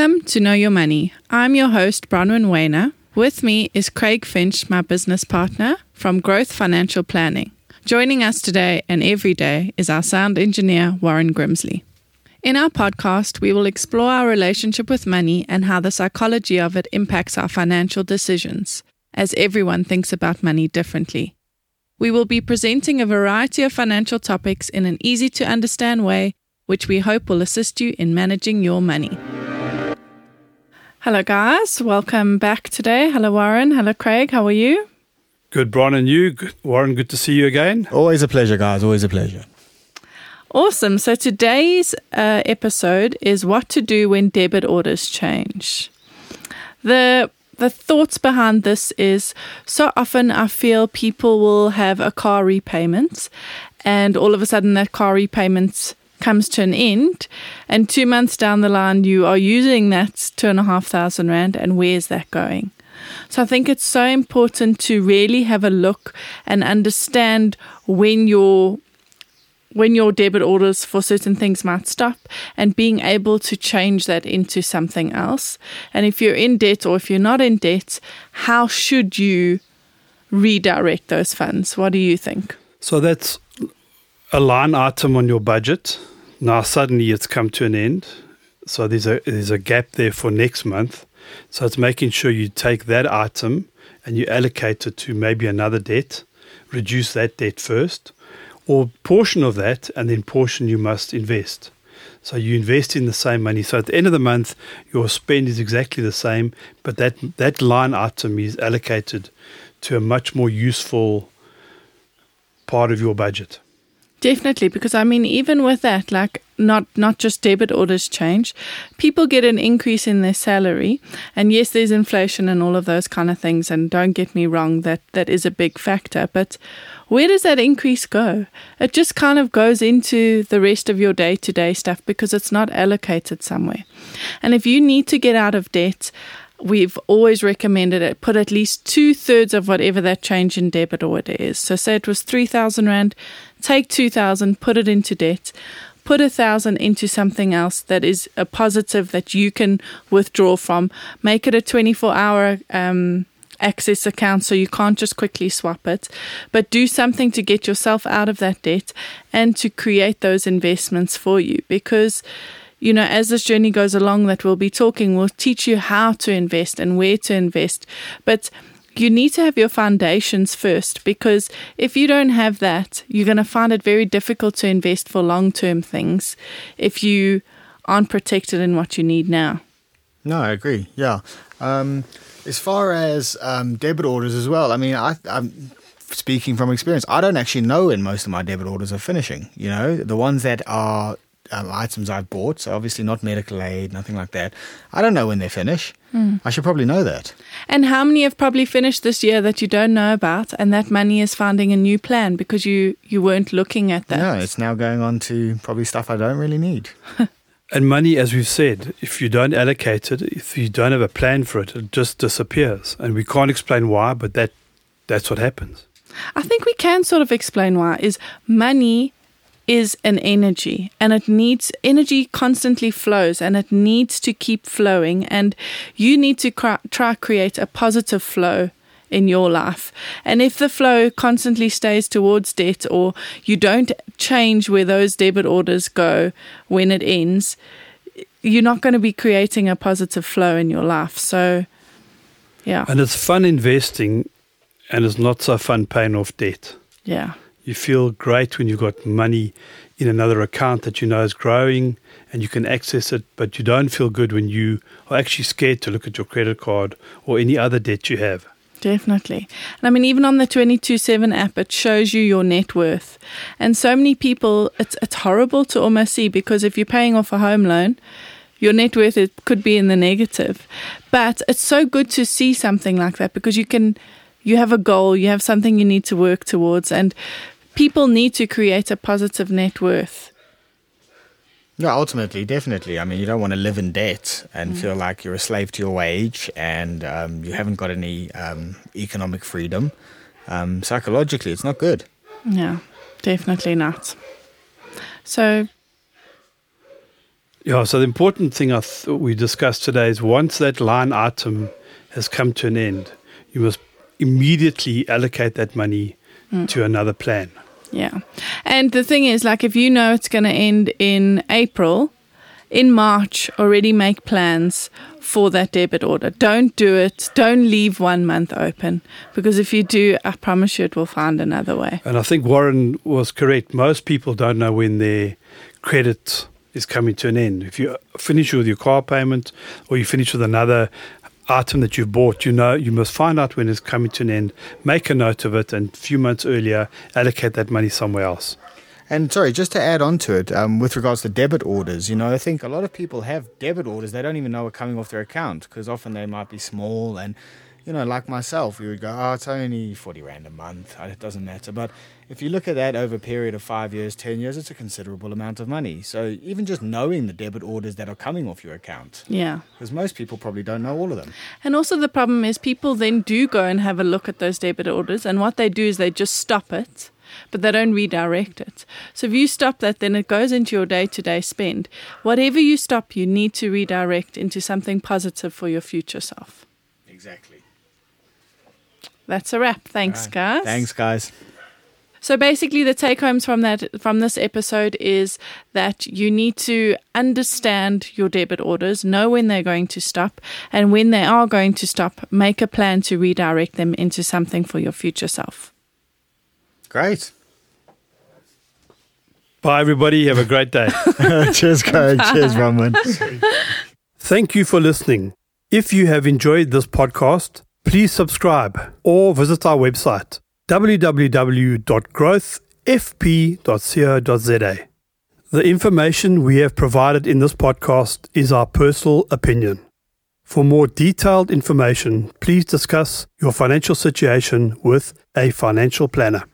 Welcome to Know Your Money. I'm your host, Bronwyn Weiner. With me is Craig Finch, my business partner from Growth Financial Planning. Joining us today and every day is our sound engineer, Warren Grimsley. In our podcast, we will explore our relationship with money and how the psychology of it impacts our financial decisions, as everyone thinks about money differently. We will be presenting a variety of financial topics in an easy to understand way, which we hope will assist you in managing your money. Hello, guys. Welcome back today. Hello, Warren. Hello, Craig. How are you? Good, Brian, and you. Good, Warren, good to see you again. Always a pleasure, guys. Always a pleasure. Awesome. So today's uh, episode is what to do when debit orders change. The the thoughts behind this is so often I feel people will have a car repayment and all of a sudden that car repayment comes to an end and two months down the line you are using that two and a half thousand rand and where's that going? So I think it's so important to really have a look and understand when your when your debit orders for certain things might stop and being able to change that into something else. And if you're in debt or if you're not in debt, how should you redirect those funds? What do you think? So that's a line item on your budget. Now suddenly it's come to an end. So there's a there's a gap there for next month. So it's making sure you take that item and you allocate it to maybe another debt, reduce that debt first or portion of that, and then portion you must invest. So you invest in the same money. So at the end of the month, your spend is exactly the same, but that that line item is allocated to a much more useful part of your budget. Definitely, because I mean, even with that, like not not just debit orders change, people get an increase in their salary, and yes, there's inflation and all of those kind of things. And don't get me wrong, that that is a big factor. But where does that increase go? It just kind of goes into the rest of your day to day stuff because it's not allocated somewhere. And if you need to get out of debt, we've always recommended it put at least two thirds of whatever that change in debit order is. So say it was three thousand rand, take two thousand, put it into debt, put a thousand into something else that is a positive that you can withdraw from. Make it a twenty four hour um, access account so you can't just quickly swap it, but do something to get yourself out of that debt and to create those investments for you because you know, as this journey goes along that we'll be talking, we'll teach you how to invest and where to invest. But you need to have your foundations first because if you don't have that, you're going to find it very difficult to invest for long term things if you aren't protected in what you need now. No, I agree. Yeah. Um, as far as um, debit orders as well, I mean, I, I'm speaking from experience. I don't actually know when most of my debit orders are finishing. You know, the ones that are um, items I've bought. So obviously not medical aid, nothing like that. I don't know when they finish. Mm. I should probably know that. And how many have probably finished this year that you don't know about, and that money is finding a new plan because you you weren't looking at that? No, it's now going on to probably stuff I don't really need. and money, as we've said, if you don't allocate it, if you don't have a plan for it, it just disappears, and we can't explain why, but that that's what happens. I think we can sort of explain why. Is money is an energy and it needs energy constantly flows and it needs to keep flowing and you need to cr- try create a positive flow in your life. And if the flow constantly stays towards debt or you don't change where those debit orders go when it ends you're not going to be creating a positive flow in your life. So yeah. And it's fun investing and it's not so fun paying off debt. Yeah you feel great when you've got money in another account that you know is growing and you can access it, but you don't feel good when you are actually scared to look at your credit card or any other debt you have. Definitely. And I mean, even on the 22seven app, it shows you your net worth. And so many people, it's, it's horrible to almost see because if you're paying off a home loan, your net worth it could be in the negative. But it's so good to see something like that because you can, you have a goal, you have something you need to work towards. And people need to create a positive net worth. Yeah, ultimately, definitely. I mean, you don't want to live in debt and mm. feel like you're a slave to your wage and um, you haven't got any um, economic freedom. Um, psychologically, it's not good. Yeah, definitely not. So, Yeah, so the important thing I th- we discussed today is once that line item has come to an end, you must immediately allocate that money mm. to another plan. Yeah. And the thing is, like, if you know it's going to end in April, in March, already make plans for that debit order. Don't do it. Don't leave one month open because if you do, I promise you it will find another way. And I think Warren was correct. Most people don't know when their credit is coming to an end. If you finish with your car payment or you finish with another item that you've bought, you know you must find out when it's coming to an end, make a note of it, and a few months earlier allocate that money somewhere else. And sorry, just to add on to it, um, with regards to debit orders, you know, I think a lot of people have debit orders they don't even know are coming off their account because often they might be small. And, you know, like myself, we would go, oh, it's only 40 Rand a month. It doesn't matter. But if you look at that over a period of five years, 10 years, it's a considerable amount of money. So even just knowing the debit orders that are coming off your account, Yeah. because most people probably don't know all of them. And also, the problem is people then do go and have a look at those debit orders, and what they do is they just stop it, but they don't redirect it. So, if you stop that, then it goes into your day to day spend. Whatever you stop, you need to redirect into something positive for your future self. Exactly. That's a wrap. Thanks, guys. Thanks, guys. So basically, the take homes from that from this episode is that you need to understand your debit orders, know when they're going to stop, and when they are going to stop, make a plan to redirect them into something for your future self. Great. Bye, everybody. Have a great day. Cheers, guys. Cheers, Roman. Thank you for listening. If you have enjoyed this podcast, please subscribe or visit our website www.growthfp.co.za. The information we have provided in this podcast is our personal opinion. For more detailed information, please discuss your financial situation with a financial planner.